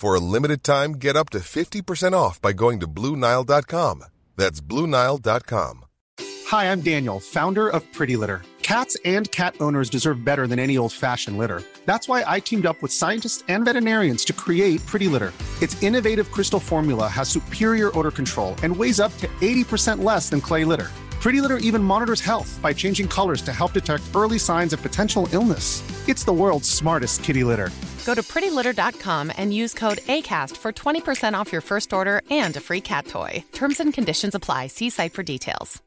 For a limited time, get up to 50% off by going to BlueNile.com. That's BlueNile.com. Hi, I'm Daniel, founder of Pretty Litter. Cats and cat owners deserve better than any old fashioned litter. That's why I teamed up with scientists and veterinarians to create Pretty Litter. Its innovative crystal formula has superior odor control and weighs up to 80% less than clay litter. Pretty Litter even monitors health by changing colors to help detect early signs of potential illness. It's the world's smartest kitty litter. Go to prettylitter.com and use code ACAST for 20% off your first order and a free cat toy. Terms and conditions apply. See site for details.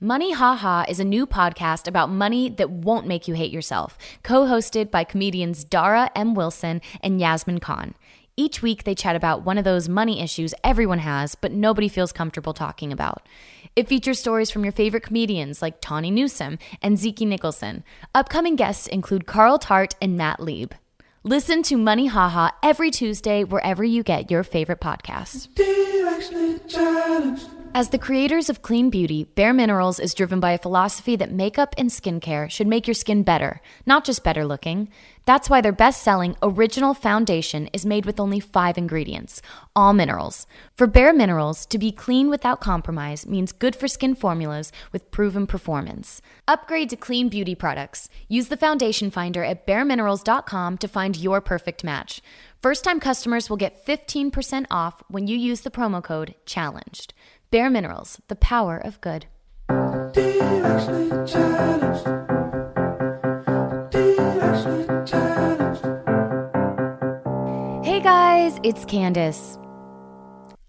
Money Haha is a new podcast about money that won't make you hate yourself, co hosted by comedians Dara M. Wilson and Yasmin Khan. Each week, they chat about one of those money issues everyone has, but nobody feels comfortable talking about. It features stories from your favorite comedians like Tawny Newsome and Zeke Nicholson. Upcoming guests include Carl Tart and Matt Lieb. Listen to Money Haha every Tuesday wherever you get your favorite podcasts. As the creators of Clean Beauty, Bare Minerals is driven by a philosophy that makeup and skincare should make your skin better, not just better looking. That's why their best selling original foundation is made with only five ingredients, all minerals. For Bare Minerals, to be clean without compromise means good for skin formulas with proven performance. Upgrade to Clean Beauty products. Use the foundation finder at bareminerals.com to find your perfect match. First time customers will get 15% off when you use the promo code CHALLENGED. Bare Minerals, the power of good. Hey guys, it's Candace.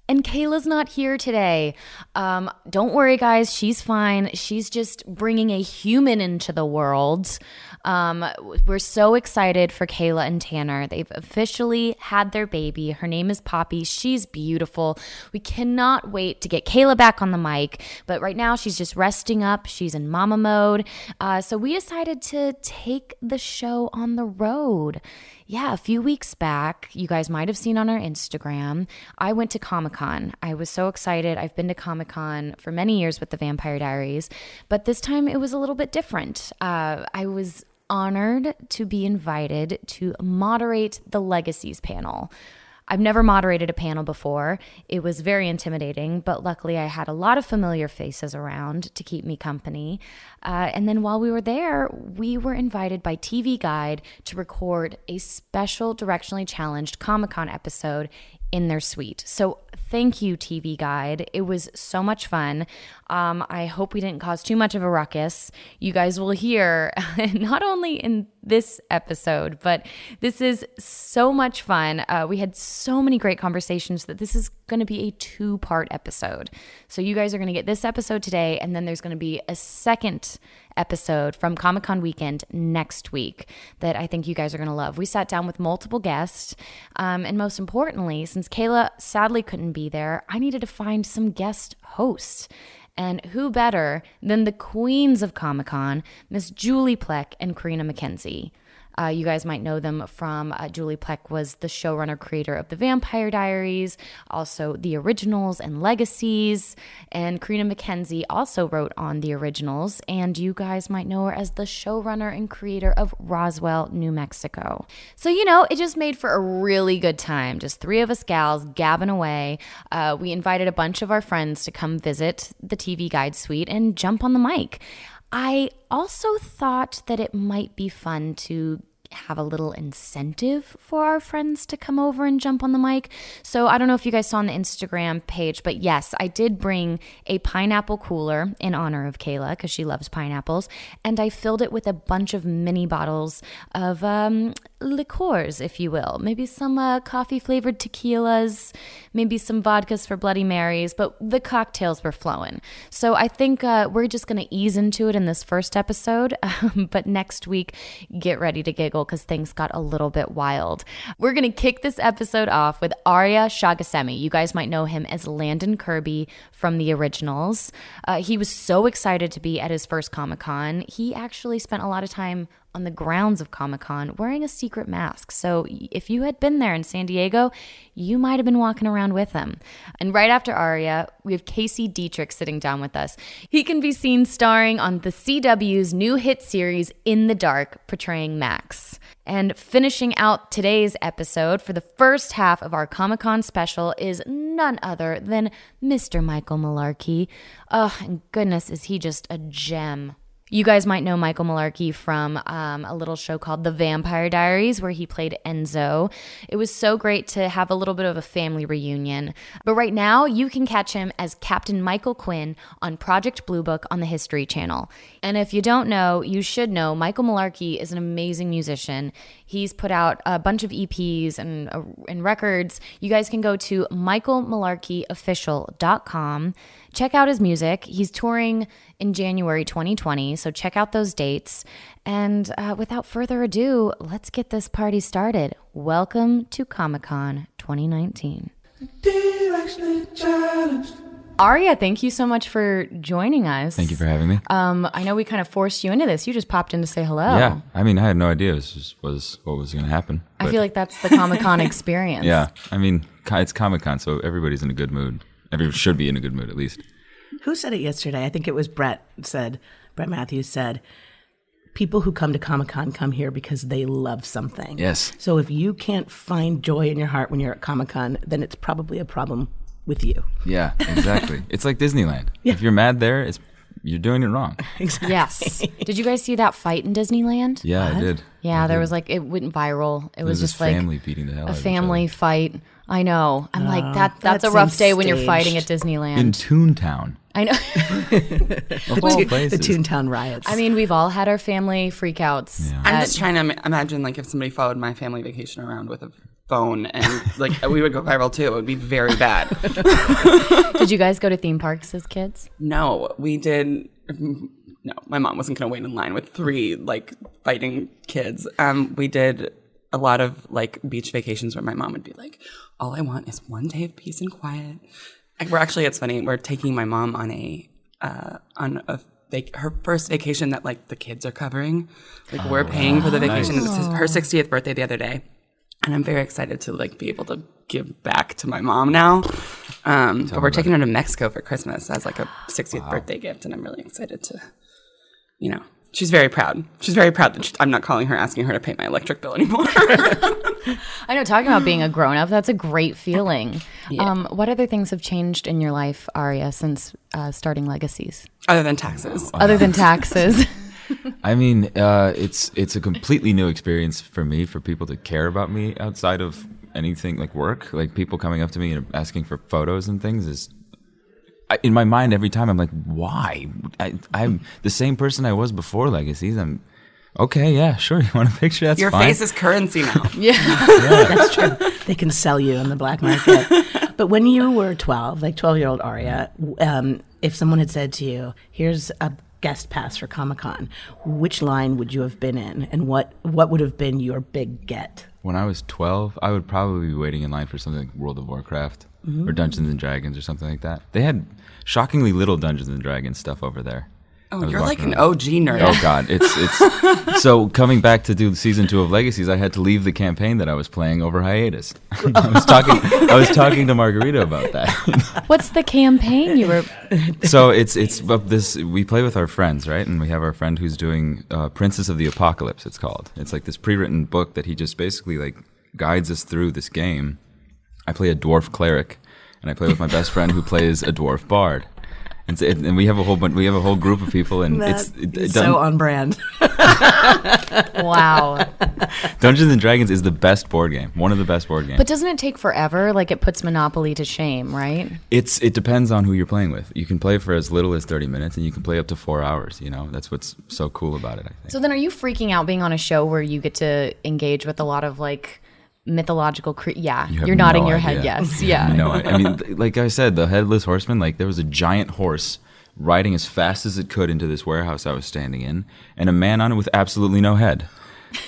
And Kayla's not here today. Um, don't worry, guys. She's fine. She's just bringing a human into the world. Um, we're so excited for Kayla and Tanner. They've officially had their baby. Her name is Poppy. She's beautiful. We cannot wait to get Kayla back on the mic. But right now, she's just resting up. She's in mama mode. Uh, so we decided to take the show on the road yeah, a few weeks back, you guys might have seen on our Instagram, I went to Comic Con. I was so excited. I've been to Comic Con for many years with the Vampire Diaries, but this time it was a little bit different. Uh, I was honored to be invited to moderate the Legacies panel. I've never moderated a panel before. It was very intimidating, but luckily I had a lot of familiar faces around to keep me company. Uh, and then while we were there, we were invited by TV Guide to record a special directionally challenged Comic Con episode in their suite. So thank you, TV Guide. It was so much fun. Um, I hope we didn't cause too much of a ruckus. You guys will hear not only in this episode, but this is so much fun. Uh, we had so many great conversations that this is going to be a two part episode. So you guys are going to get this episode today, and then there's going to be a second episode from Comic Con weekend next week that I think you guys are going to love. We sat down with multiple guests, um, and most importantly, since Kayla sadly couldn't be there, I needed to find some guest hosts. And who better than the queens of Comic Con, Miss Julie Plec and Carina MacKenzie? Uh, you guys might know them from uh, Julie Plec was the showrunner creator of The Vampire Diaries, also the originals and legacies. And Carina MacKenzie also wrote on the originals. And you guys might know her as the showrunner and creator of Roswell, New Mexico. So, you know, it just made for a really good time. Just three of us gals gabbing away. Uh, we invited a bunch of our friends to come visit the TV Guide Suite and jump on the mic. I also thought that it might be fun to have a little incentive for our friends to come over and jump on the mic. So I don't know if you guys saw on the Instagram page, but yes, I did bring a pineapple cooler in honor of Kayla because she loves pineapples, and I filled it with a bunch of mini bottles of um, liqueurs, if you will. Maybe some uh, coffee flavored tequilas, maybe some vodkas for Bloody Marys, but the cocktails were flowing. So I think uh, we're just going to ease into it in this first episode, but next week, get ready to giggle because things got a little bit wild. We're going to kick this episode off with Aria Shahghasemi. You guys might know him as Landon Kirby from the originals. Uh, he was so excited to be at his first Comic Con. He actually spent a lot of time on the grounds of Comic Con wearing a secret mask. So if you had been there in San Diego, you might have been walking around with him. And right after Aria, we have Casey Deidrick sitting down with us. He can be seen starring on the CW's new hit series In the Dark, portraying Max. And finishing out today's episode for the first half of our Comic Con special is none other than Mr. Michael Malarkey. Oh, and goodness, is he just a gem. You guys might know Michael Malarkey from um, a little show called The Vampire Diaries, where he played Enzo. It was so great to have a little bit of a family reunion. But right now, you can catch him as Captain Michael Quinn on Project Blue Book on the History Channel. And if you don't know, you should know Michael Malarkey is an amazing musician. He's put out a bunch of EPs and, uh, and records. You guys can go to michaelmalarkeyofficial.com check out his music. He's touring in January 2020, so check out those dates. And uh, without further ado, let's get this party started. Welcome to Comic Con 2019. Aria, thank you so much for joining us. Thank you for having me. Um, I know we kind of forced you into this. You just popped in to say hello. Yeah, I mean, I had no idea this was, was what was going to happen. I feel like that's the Comic Con experience. yeah, I mean, it's Comic Con, so everybody's in a good mood. Everybody should be in a good mood at least. Who said it yesterday? I think it was Brett said, Brett Matthews said, people who come to Comic Con come here because they love something. Yes. So if you can't find joy in your heart when you're at Comic Con, then it's probably a problem with you. Yeah, exactly. it's like Disneyland. If you're mad there, it's you're doing it wrong. Exactly. Yes. Did you guys see that fight in Disneyland? Yeah, I did. Yeah, I there did. was like it went viral. It There was this just like family beating the hell a out of each family other. fight. I know. I'm like that. That's that a rough seems day when you're fighting at. Disneyland. in Toontown. I know. Of all The. Toontown riots. I mean, we've all had our family freakouts. Yeah. I'm at- just trying to imagine like if somebody followed my family vacation around with a phone and like we would go viral too. It would be very bad. Did you guys go to theme parks as kids? no, we did. No, my mom wasn't going to wait in line with three like fighting kids. Um, we did a lot of like beach vacations where my mom would be like, "All I want is one day of peace and quiet." Like, we're actually, it's funny. We're taking my mom on a uh, on a vac- her first vacation that like the kids are covering. Like we're paying for the vacation. It's his- her 60th birthday the other day, and I'm very excited to like be able to give back to my mom now. Um, but we're taking her to Mexico for Christmas as like a 60th birthday gift, and I'm really excited to, you know. She's very proud. She's very proud that she, I'm not calling her asking her to pay my electric bill anymore. I know. Talking about being a grown up, that's a great feeling. Um, what other things have changed in your life, Aria, since uh, starting Legacies, Other than taxes. other than taxes? I mean, uh, it's it's a completely new experience for me for people to care about me outside of anything like work, like people coming up to me and asking for photos and things is. I, in my mind, every time I'm like, why? I, I'm the same person I was before Legacies. I'm okay. Yeah, sure. You want a picture? That's Your fine. face is currency now. Yeah? That's true. They can sell you in the black market. but when you were 12, like 12 year old Aria, um, if someone had said to you, here's a guest pass for Comic Con, which line would you have been in? And what, what would have been your big get? When I was 12, I would probably be waiting in line for something like World of Warcraft or Dungeons and Dragons or something like that. They had shockingly little Dungeons and Dragons stuff over there. Oh, you're like walking an. OG nerd. Oh God, it's it's so coming back to do season two of Legacies. I had to leave the campaign that I was playing over hiatus. I was talking I was talking to Margarita about that. What's the campaign you were? so it's it's but this we play with our friends right and we have our friend who's doing uh, princess of the apocalypse it's called it's like this pre-written book that he just basically like guides us through this game i play a dwarf cleric and i play with my best friend who plays a dwarf bard and, so- and we have a whole bunch we have a whole group of people and it's That it, is it so on brand. Wow. dungeons and dragons is the best board game one of the best board games But doesn't it take forever? Like it puts Monopoly to shame, right? It's it depends on who you're playing with. You can play for as little as 30 minutes, and you can play up to four hours. You know, that's what's so cool about it. I think. So then, are you freaking out being on a show where you get to engage with a lot of like mythological? Cre- yeah, you you're nodding no your head. Yes. Yeah. no, I, I mean, th- like I said, the headless horseman. Like there was a giant horse riding as fast as it could into this warehouse I was standing in, and a man on it with absolutely no head.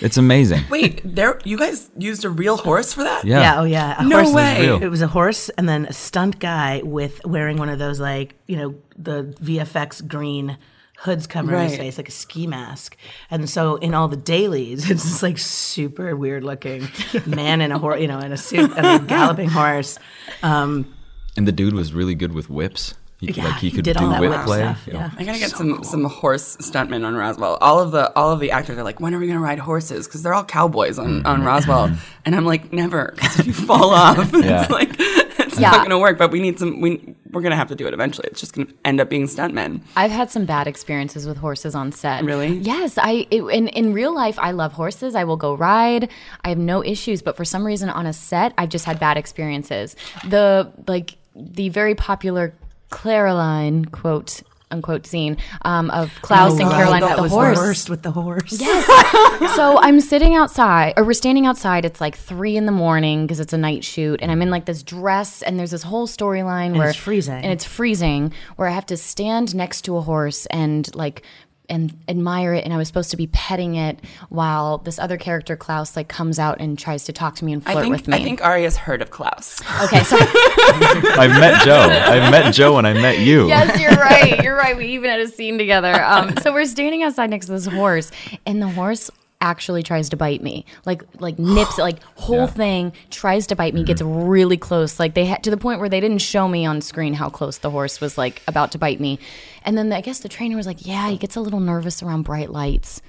It's amazing. Wait, there you guys used a real horse for that? Yeah. Yeah, oh yeah. A No horse, way. Real. It was a horse and then a stunt guy with wearing one of those like, you know, the VFX green hoods covering his face, like a ski mask. And so in all the dailies, it's this like super weird looking man in a horse, you know, in a suit and a galloping horse. Um, And the dude was really good with whips. He, Yeah, like he he could did do all that whip whip play. stuff, you know. yeah. I gotta get some some horse stuntmen on Roswell. All of the all of the actors are like, when are we gonna ride horses? Because they're all cowboys on, Mm-hmm. on Roswell, and I'm like, never. Because if you fall off, Yeah. it's like it's Yeah. not gonna work. But we need some. We we're gonna have to do it eventually. It's just gonna end up being stuntmen. I've had some bad experiences with horses on set. Really? Yes. I it, in in real life, I love horses. I will go ride. I have no issues. But for some reason, on a set, I've just had bad experiences. The like the very popular Caroline quote unquote scene um, of Klaus and Oh, Caroline that with the horse. the worst with the horse. Yes. so I'm sitting outside, or we're standing outside. It's like three in the morning because it's a night shoot, and I'm in like this dress, and there's this whole storyline where it's freezing. and it's freezing, where I have to stand next to a horse and like and admire it, and I was supposed to be petting it while this other character Klaus like comes out and tries to talk to me and flirt I think with me. I think Aria's heard of Klaus. okay, so I met Joe. I met Joe and I met you. yes, you're right. You're right. We even had a scene together. Um, so we're standing outside next to this horse, and the horse actually tries to bite me. Like like nips like whole thing tries to bite me. Gets mm-hmm. really close. Like they had to the point where they didn't show me on screen how close the horse was like about to bite me. And then I guess the trainer was like, "Yeah, he gets a little nervous around bright lights."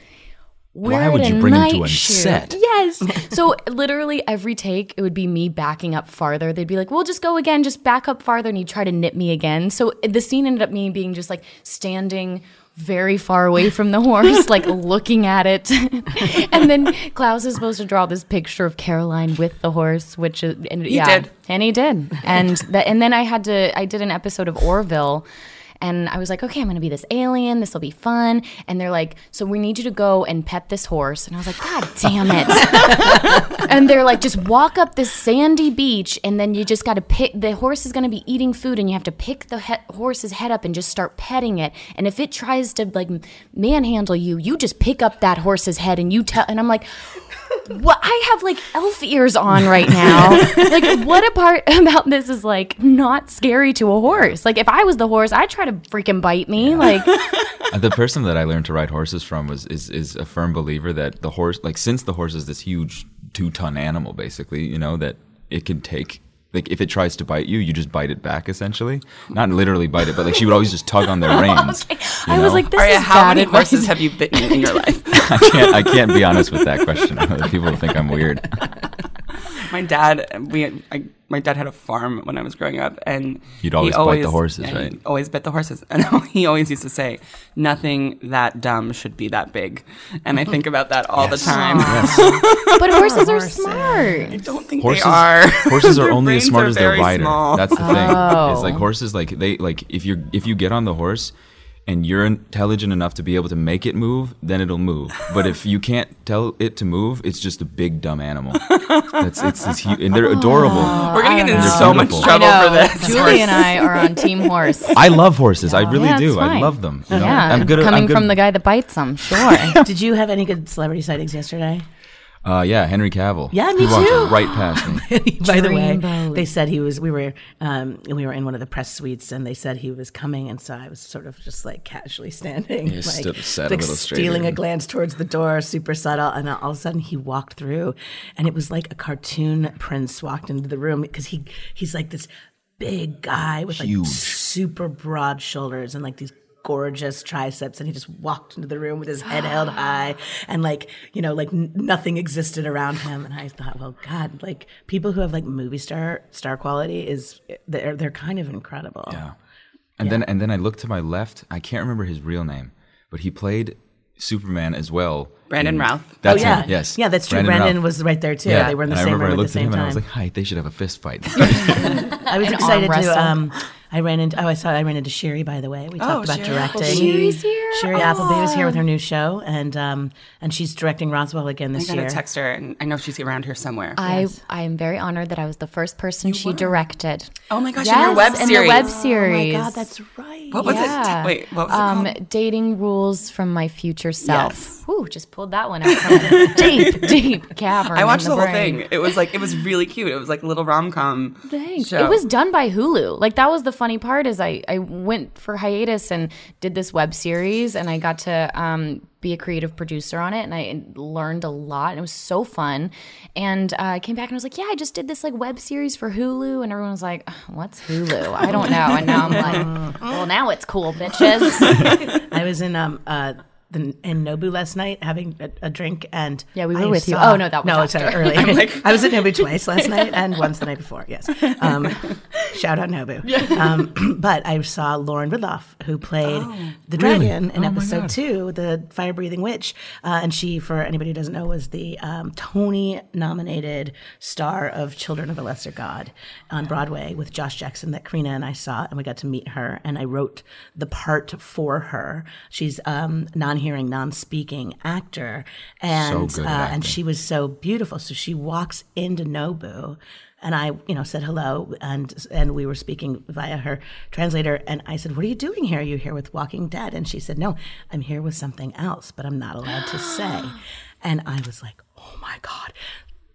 We're Why would you bring him to a shoot. set? Yes. So literally every take, it would be me backing up farther. They'd be like, "We'll just go again, just back up farther," and he'd try to nip me again. So the scene ended up me being just like standing very far away from the horse, like looking at it. and then Klaus is supposed to draw this picture of Caroline with the horse, which is and yeah, did. and he did. And that, and then I had to, I did an episode of Orville. And I was like, okay, I'm gonna be this alien. This will be fun. And they're like, so we need you to go and pet this horse. And I was like, God damn it. and they're like, just walk up this sandy beach, and then you just got to pick. The horse is gonna be eating food, and you have to pick the he- horse's head up and just start petting it. And if it tries to like manhandle you, you just pick up that horse's head and you tell. And I'm like, what I have like elf ears on right now. like what a part about this is like not scary to a horse. Like if I was the horse, I'd try to freaking bite me. Like Uh, the person that I learned to ride horses from was is is a firm believer that the horse, like since the horse is this huge two ton animal, basically, you know that it can take. Like if it tries to bite you, you just bite it back. Essentially, not literally bite it, but like she would always just tug on their reins. you I was like, this Aria, is how bad many advice. horses have you bitten in your life? I can't I can't be honest with that question. People think I'm weird. My dad, we, I, my dad had a farm when I was growing up, and You'd he always bite the horses, and right? Always bit the horses, and he always used to say, "Nothing that dumb should be that big," and I think about that all the time. But horses are Horses. smart. I don't think horses they are. horses are only as smart as their rider. small. That's the thing. Oh. Is like horses like they like if you if you get on the horse and you're intelligent enough to be able to make it move, then it'll move. But if you can't tell it to move, it's just a big dumb animal. That's it's, it's hu- and they're adorable. We're gonna get into They're so much trouble for this. Julie and I are on Team Horse. I love horses. I really Yeah, it's do. I love them. you know? yeah, I'm good. at- coming I'm good, from the guy that bites them. Sure. Did you have any good celebrity sightings yesterday? Uh, yeah, Henry Cavill. Yeah, me he walked too. right past me. By the way, Dreamboat. they said he was. We were, um, we were in one of the press suites, and they said he was coming, and so I was sort of just like casually standing, You like, stood- sat a like little stealing a glance towards the door, super subtle, and then all of a sudden he walked through, and it was like a cartoon prince walked into the room because he he's like this big guy with like super broad shoulders and like these gorgeous triceps and he just walked into the room with his head held high and like you know like n- nothing existed around him and i thought well god like people who have like movie star star quality is they're they're kind of incredible Yeah. And then and then I looked to my left. I can't remember his real name, but he played Superman as well. Brandon in- Routh. That's oh yeah him. Yes. yeah that's true Brandon brandon was right there too Yeah. they were in the and I same remember room I at looked the at same him and I was like, "Hi, they should have a fist fight." I was And excited to. wrestle. Um, I ran into. Oh, I saw. I ran into Shiri. By the way, we talked about Shiri directing. Appleby. Shiri's here? Shiri Appleby was here with her new show, and um, and she's directing Roswell again I this gotta year. text her, and I know she's around here somewhere. I I am very honored that I was the first person she directed. oh my gosh, yes, in your web in series. the web Oh my God, that's right. what was Yeah. it? Wait, what was um, it called? dating rules from my future self. Yes. Whew, just pulled that one out from deep, deep cavern. I watched the, the, whole brain. thing. It was like it was really cute. It was like a little rom com. Thanks. Show. It was done by Hulu. Like that was the funny part is I I went for hiatus and did this web series and I got to um, be a creative producer on it and I learned a lot and it was so fun. And uh, I came back and I was like, yeah, I just did this like web series for Hulu and everyone was like, what's Hulu? I don't know. And now I'm like, well, now it's cool, bitches. I was in um uh the, in Nobu last night having a, a drink and Yeah, we were I with you. Oh, no, that was no, after. sorry, early. I was at Nobu twice last night and once the night before. Yes, um, shout out Nobu. Um, but I saw Lauren Ridloff who played the dragon in episode two, the fire breathing witch, uh, and she, for anybody who doesn't know, was the um, Tony nominated star of Children of a Lesser God on Broadway with Josh Jackson that Carina and I saw, and we got to meet her, and I wrote the part for her. She's um, non-hearing, non-speaking actor, and So uh, and she was so beautiful. So she walks into Nobu. And I, you know, said hello, and and we were speaking via her translator. And I said, "What are you doing here? Are you here with Walking Dead?" And she said, "No, I'm here with something else, but I'm not allowed to say." And I was like, "Oh my god!"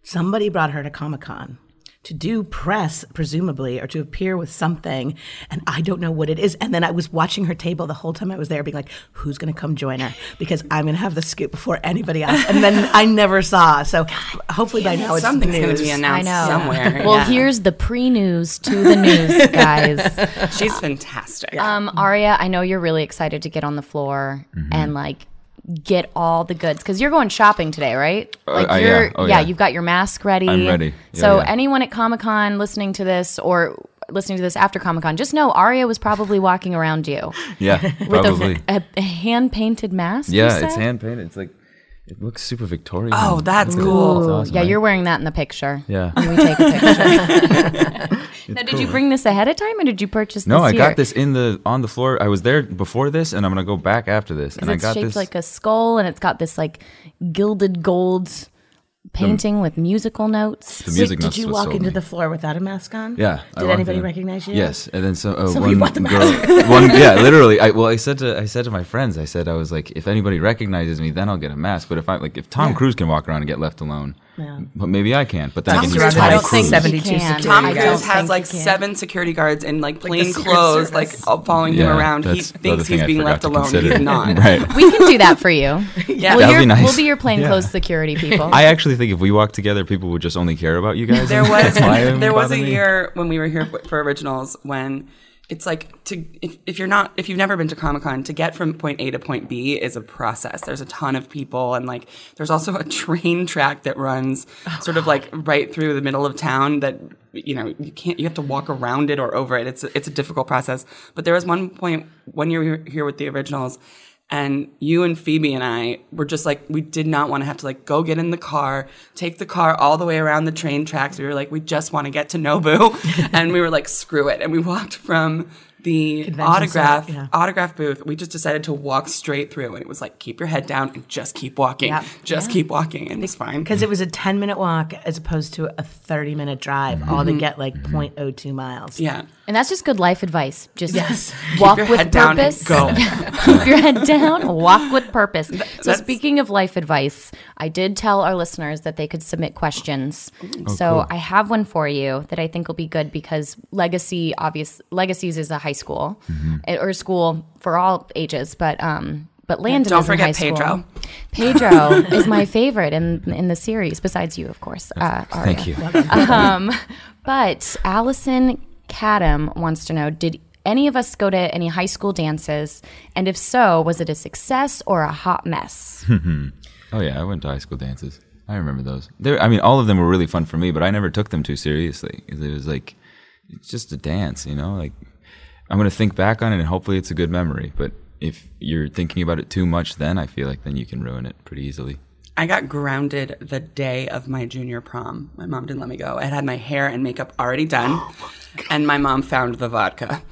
Somebody brought her to Comic Con to do press, presumably, or to appear with something, and I don't know what it is. And then I was watching her table the whole time I was there, being like, "Who's going to come join her?" Because I'm going to have the scoop before anybody else. And then I never saw. So hopefully by now it's Something's news. going to be I announced know. somewhere. Well, yeah. here's the pre-news to the news, guys. she's fantastic. Um, Aria, I know you're really excited to get on the floor Mm-hmm. and like get all the goods because you're going shopping today, right? Uh, Like uh, you're, yeah. Oh, yeah. you've got your mask ready. I'm ready. Yeah, so yeah. anyone at Comic Con listening to this or listening to this after Comic Con, just know Aria was probably walking around you yeah, with probably. a, a hand painted mask. yeah, it's hand painted. It's like it looks super Victorian. Oh, that's Look at it. cool. It's awesome, Yeah, right? you're wearing that in the picture. Yeah. When we take a picture. now, did you bring this ahead of time, or did you purchase? This? No, this I here? got this in the on the floor. I was there before this, and I'm gonna go back after this. And I it's got shaped this. like a skull, and it's got this like gilded gold painting with musical notes. the music Did notes you walk into me. the floor without a mask on? Yeah. Did walked anybody in. recognize you? Yes, and then so uh, Somebody one bought the girl, one yeah, literally. I well, I said to I said to my friends, I said I was like, if anybody recognizes me, then I'll get a mask. But if I like, if Tom Cruise can walk around and get left alone, but maybe I can't. But then Tom again, Cruise he's has- Tom I don't think he 72 can. security Tom I guards. Cruise has like seven security guards in like plain Secret clothes, Service. like all following him around. He that's the other thinks he's I being left alone. consider. He's not. right. We can do that for you. Yeah. We'll, That'd be nice. we'll be your plainclothes Yeah. security people. I actually think if we walk together, people would just only care about you guys. There was That's why it there was a me. year when we were here for originals when it's like to if, if you're not if you've never been to Comic Con to get from point A to point B is a process. There's a ton of people and like there's also a train track that runs sort of like right through the middle of town that you know you can't you have to walk around it or over it. It's a, it's a difficult process. But there was one point when you were here with the originals and you and Phoebe and I were just like, we did not want to have to like go get in the car, take the car all the way around the train tracks. We were like, we just want to get to Nobu. and we were like, screw it. And we walked from the Convention autograph center, yeah. autograph booth. We just decided to walk straight through. And it was like, keep your head down and just keep walking. Yep. Just Yeah. keep walking. And it's fine. Because it was a 10 minute walk as opposed to a 30 minute drive, all to mm-hmm. get like mm-hmm. 0.02 miles. Yeah. And that's just good life advice. Just Yes. walk your with head down and purpose. go. Keep your head down. Walk with purpose. So that's- speaking of life advice, I did tell our listeners that they could submit questions. Oh, so I have one for you that I think will be good because Legacy, obvious Legacies is a high school eh, or school for all ages, but um. But Landon don't is in high forget Pedro. school. Pedro is my favorite in in the series, besides you, of course. Uh, Aria. Thank you. Um, but Allison Cadam wants to know Did any of us go to any high school dances? And if so, was it a success or a hot mess? Oh yeah, I went to high school dances. I remember those. They, I mean, all of them were really fun for me, but I never took them too seriously. 'cause It was like it's just a dance, you know. Like I'm gonna think back on it, and hopefully it's a good memory. But if you're thinking about it too much, then I feel like then you can ruin it pretty easily. I got grounded the day of my junior prom. My mom didn't let me go. I had my hair and makeup already done, and my mom found the vodka.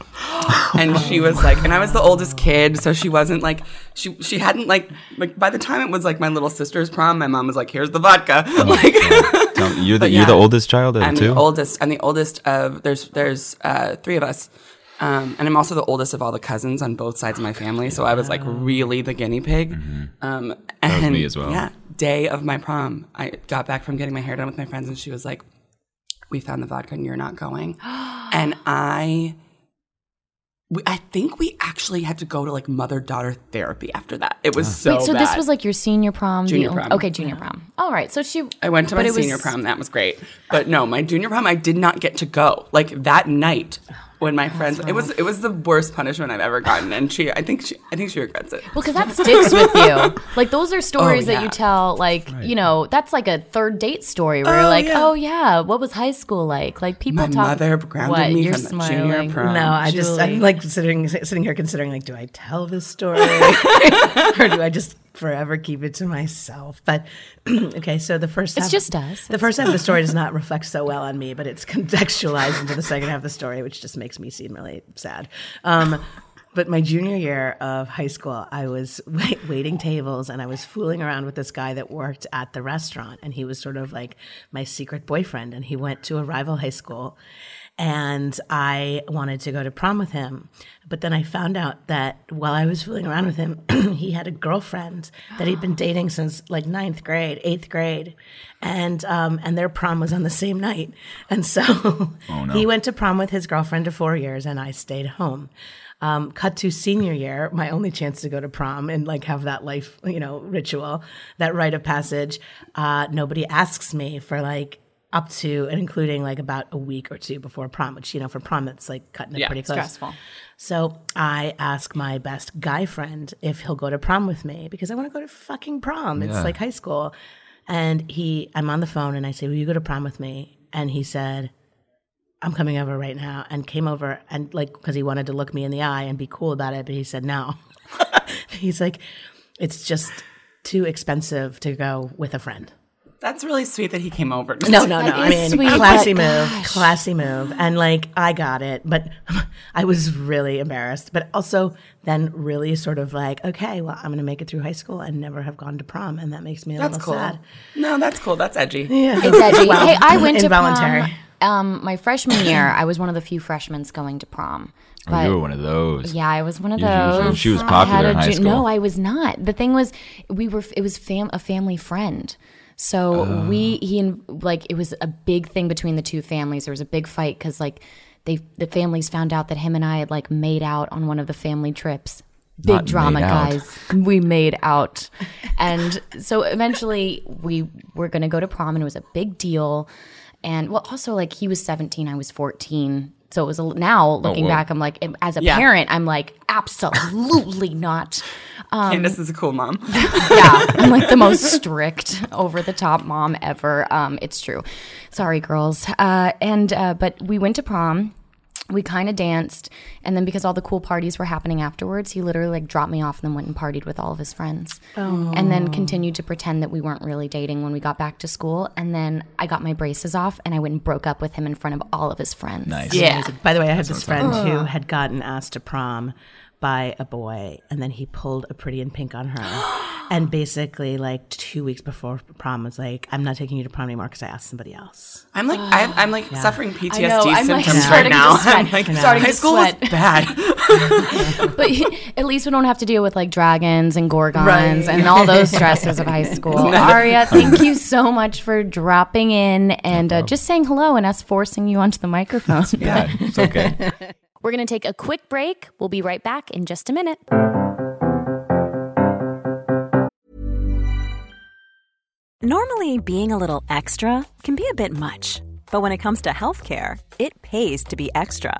And she was like, and I was the oldest kid, so she wasn't like, she she hadn't like like by the time it was like my little sister's prom, my mom was like, "Here's the vodka." Like, you're the But you're the oldest child of I'm the two. the oldest. I'm the oldest of there's there's uh, three of us, um, and I'm also the oldest of all the cousins on both sides of my family. So I was like really the guinea pig. Um, was and me as well. Yeah, day of my prom, I got back from getting my hair done with my friends, and she was like, "We found the vodka, and you're not going." and I. We, I think we actually had to go to like mother daughter therapy after that. It was so Wait, so this was like your senior prom? Junior only- prom. Okay, junior prom. All right. So she. I went to my it was- senior prom. That was great. But no, my junior prom, I did not get to go. Like that night when my friends, it was it was the worst punishment I've ever gotten. And she, I think she, I think she regrets it. Well, because that sticks with you. Like those are stories that Oh, yeah. you tell. Like you know, that's like a third date story where you're Oh, like, yeah. oh yeah, what was high school like? Like people My talk. mother grounded what? me You're from the smiling. junior prom. No, I just I'm like sitting sitting here considering like, do I tell this story or do I just forever keep it to myself? But okay, so the first It's half, just us. The first half of the story does not reflect so well on me, but it's contextualized into the second half of the story, which just makes me seem really sad. Um, but my junior year of high school, I was wait, waiting tables and I was fooling around with this guy that worked at the restaurant. And he was sort of like my secret boyfriend. And he went to a rival high school. And I wanted to go to prom with him. But then I found out that while I was fooling around with him, he had a girlfriend that he'd been dating since like ninth grade, eighth grade. And, um, and their prom was on the same night. And so he went to prom with his girlfriend of four years and I stayed home. Um, cut to senior year, my only chance to go to prom and like have that life, you know, ritual, that rite of passage. Uh, nobody asks me for like up to and including like about a week or two before prom, which you know for prom it's like cutting it Yeah, pretty close. stressful. So I ask my best guy friend if he'll go to prom with me because I want to go to fucking prom. It's Yeah. like high school. And he, I'm on the phone and I say, Will you go to prom with me? And he said, I'm coming over right now. And came over and like, because he wanted to look me in the eye and be cool about it. But he said, No. He's like, It's just too expensive to go with a friend. That's really sweet that he came over. No, no, no. I mean, sweet, classy but move, gosh. classy move. And like, I got it, but I was really embarrassed. But also, then really sort of like, okay, well, I'm going to make it through high school and never have gone to prom. And that makes me a That's little cool. sad. No, that's cool. That's edgy. Yeah. It's edgy. hey, I went to involuntary. prom. Um, my freshman year, I was one of the few freshmen going to prom. oh, But you were one of those. Yeah, I was one of You- you- those. she was I popular had a in high ju- school. No, I was not. The thing was, we were. It was fam- a family friend. So we oh. he and like it was a big thing between the two families. There was a big fight because like they the families found out that him and I had like made out on one of the family trips. Big Not drama, guys. We made out, and so eventually we were going to go to prom, and it was a big deal. And well, also like he was seventeen, I was fourteen. So it was a, now looking whoa. back, I'm like, as a Yeah. parent, I'm like, absolutely not. Um, Candace is a cool mom. yeah, I'm like the most strict, over the top mom ever. Um, it's true. Sorry, girls. Uh, and uh, but we went to prom. We kind of danced, and then because all the cool parties were happening afterwards, he literally like dropped me off and then went and partied with all of his friends, and then continued to pretend that we weren't really dating when we got back to school. And then I got my braces off, and I went and broke up with him in front of all of his friends. Nice. Yeah. By the way, I had this friend who had gotten asked to prom by a boy, and then he pulled a pretty in pink on her. and basically, like two weeks before prom, was like, "I'm not taking you to prom anymore because I asked somebody else." I'm like I, I'm like suffering PTSD I know, I'm, like, symptoms right starting now. I'm like I'm starting high to school sweat. was bad. but at least we don't have to deal with like dragons and gorgons Right. and all those stresses of high school. Aria, thank you so much for dropping in and uh, just saying hello and us forcing you onto the microphone. Yeah, it's okay. We're going to take a quick break. We'll be right back in just a minute. Normally, being a little extra can be a bit much, but when it comes to healthcare, it pays to be extra.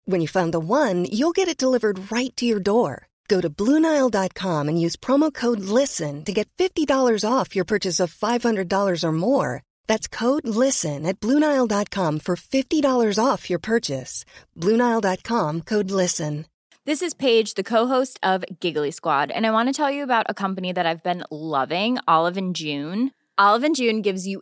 When you find the one, you'll get it delivered right to your door. Go to Bluenile.com and use promo code LISTEN to get $50 off your purchase of $500 or more. That's code LISTEN at Bluenile.com for $50 off your purchase. Bluenile.com code LISTEN. This is Paige, the co-host of Giggly Squad, and I want to tell you about a company that I've been loving, Olive and June. Olive and June gives you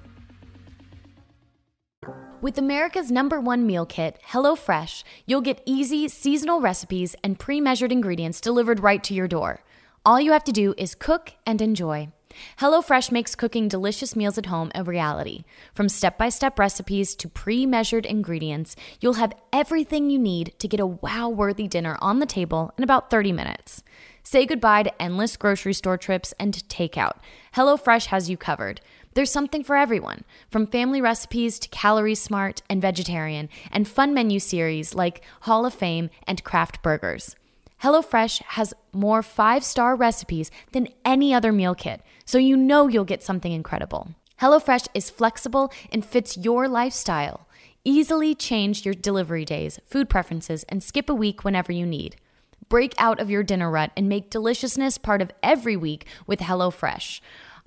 With America's number one meal kit, HelloFresh, you'll get easy, seasonal recipes and pre measured ingredients delivered right to your door. All you have to do is cook and enjoy. HelloFresh makes cooking delicious meals at home a reality. From step by step recipes to pre measured ingredients, you'll have everything you need to get a wow worthy dinner on the table in about 30 minutes. Say goodbye to endless grocery store trips and takeout. HelloFresh has you covered. There's something for everyone, from family recipes to calorie smart and vegetarian, and fun menu series like Hall of Fame and craft burgers. HelloFresh has more five star recipes than any other meal kit, so you know you'll get something incredible. HelloFresh is flexible and fits your lifestyle. Easily change your delivery days, food preferences, and skip a week whenever you need. Break out of your dinner rut and make deliciousness part of every week with HelloFresh.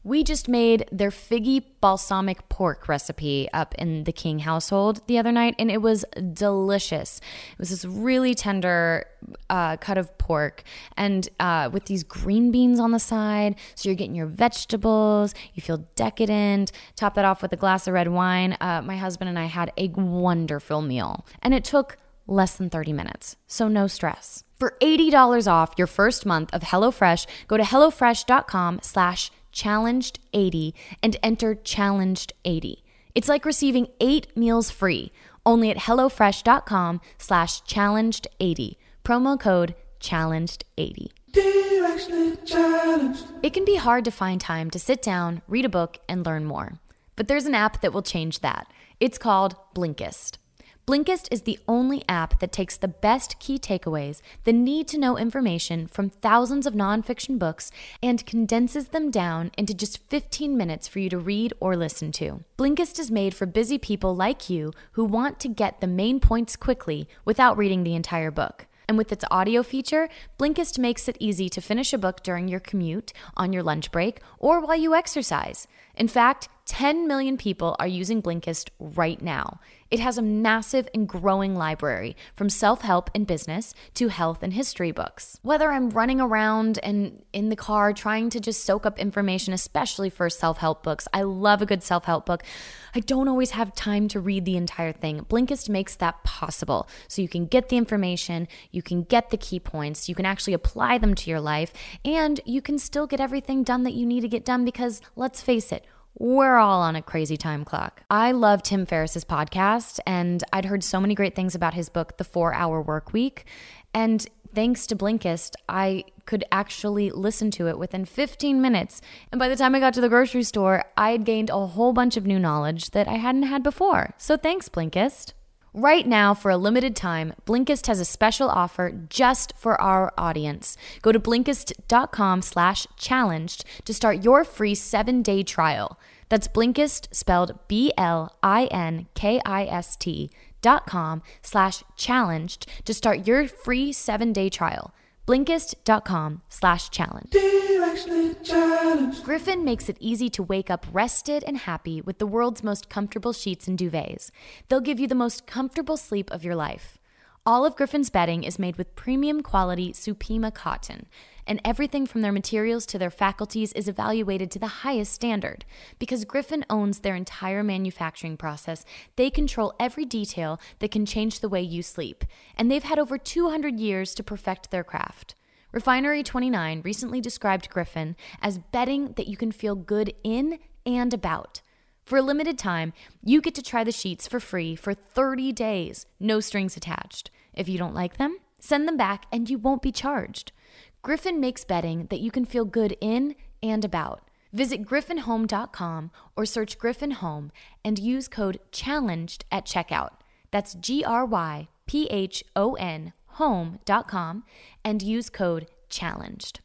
We just made their figgy balsamic pork recipe up in the King household the other night, and it was delicious. It was this really tender uh, cut of pork, and uh, with these green beans on the side. So you're getting your vegetables, you feel decadent. Top that off with a glass of red wine. Uh, my husband and I had a wonderful meal, and it took less than 30 minutes, so no stress. For $80 off your first month of HelloFresh, go to HelloFresh.com slash challenged80 and enter challenged80. It's like receiving eight meals free, only at HelloFresh.com slash challenged80. Promo code challenged80. It can be hard to find time to sit down, read a book, and learn more. But there's an app that will change that. It's called Blinkist. Blinkist is the only app that takes the best key takeaways, the need to know information from thousands of nonfiction books, and condenses them down into just 15 minutes for you to read or listen to. Blinkist is made for busy people like you who want to get the main points quickly without reading the entire book. And with its audio feature, Blinkist makes it easy to finish a book during your commute, on your lunch break, or while you exercise. In fact, 10 million people are using Blinkist right now. It has a massive and growing library from self help and business to health and history books. Whether I'm running around and in the car trying to just soak up information, especially for self help books, I love a good self help book. I don't always have time to read the entire thing. Blinkist makes that possible. So you can get the information, you can get the key points, you can actually apply them to your life, and you can still get everything done that you need to get done because let's face it, we're all on a crazy time clock. I love Tim Ferriss's podcast, and I'd heard so many great things about his book, The Four Hour Work Week. And thanks to Blinkist, I could actually listen to it within 15 minutes. And by the time I got to the grocery store, I had gained a whole bunch of new knowledge that I hadn't had before. So thanks, Blinkist. Right now, for a limited time, Blinkist has a special offer just for our audience. Go to Blinkist.com slash challenged to start your free seven-day trial. That's Blinkist, spelled B-L-I-N-K-I-S-T dot com slash challenged to start your free seven-day trial. Blinkist.com slash challenge. Gryphon makes it easy to wake up rested and happy with the world's most comfortable sheets and duvets. They'll give you the most comfortable sleep of your life. All of Gryphon's bedding is made with premium quality Supima cotton, and everything from their materials to their faculties is evaluated to the highest standard. Because Gryphon owns their entire manufacturing process, they control every detail that can change the way you sleep, and they've had over 200 years to perfect their craft. Refinery 29 recently described Gryphon as bedding that you can feel good in and about. For a limited time, you get to try the sheets for free for 30 days, no strings attached. If you don't like them, send them back and you won't be charged. Gryphon makes bedding that you can feel good in and about. Visit gryphonhome.com or search Gryphon Home and use code CHALLENGED at checkout. That's G R Y P H O N home.com and use code CHALLENGED.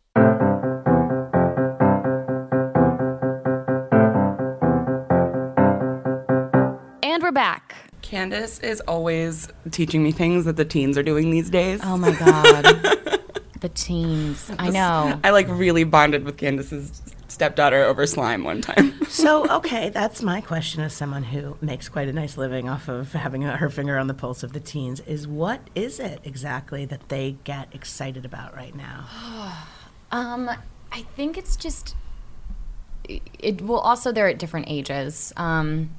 And we're back. Candace is always teaching me things that the teens are doing these days. Oh my god. the teens. I know. I like really bonded with Candace's stepdaughter over slime one time. so okay, that's my question as someone who makes quite a nice living off of having her finger on the pulse of the teens. Is what is it exactly that they get excited about right now? Um, I think it's just it. Well, also they're at different ages. Um,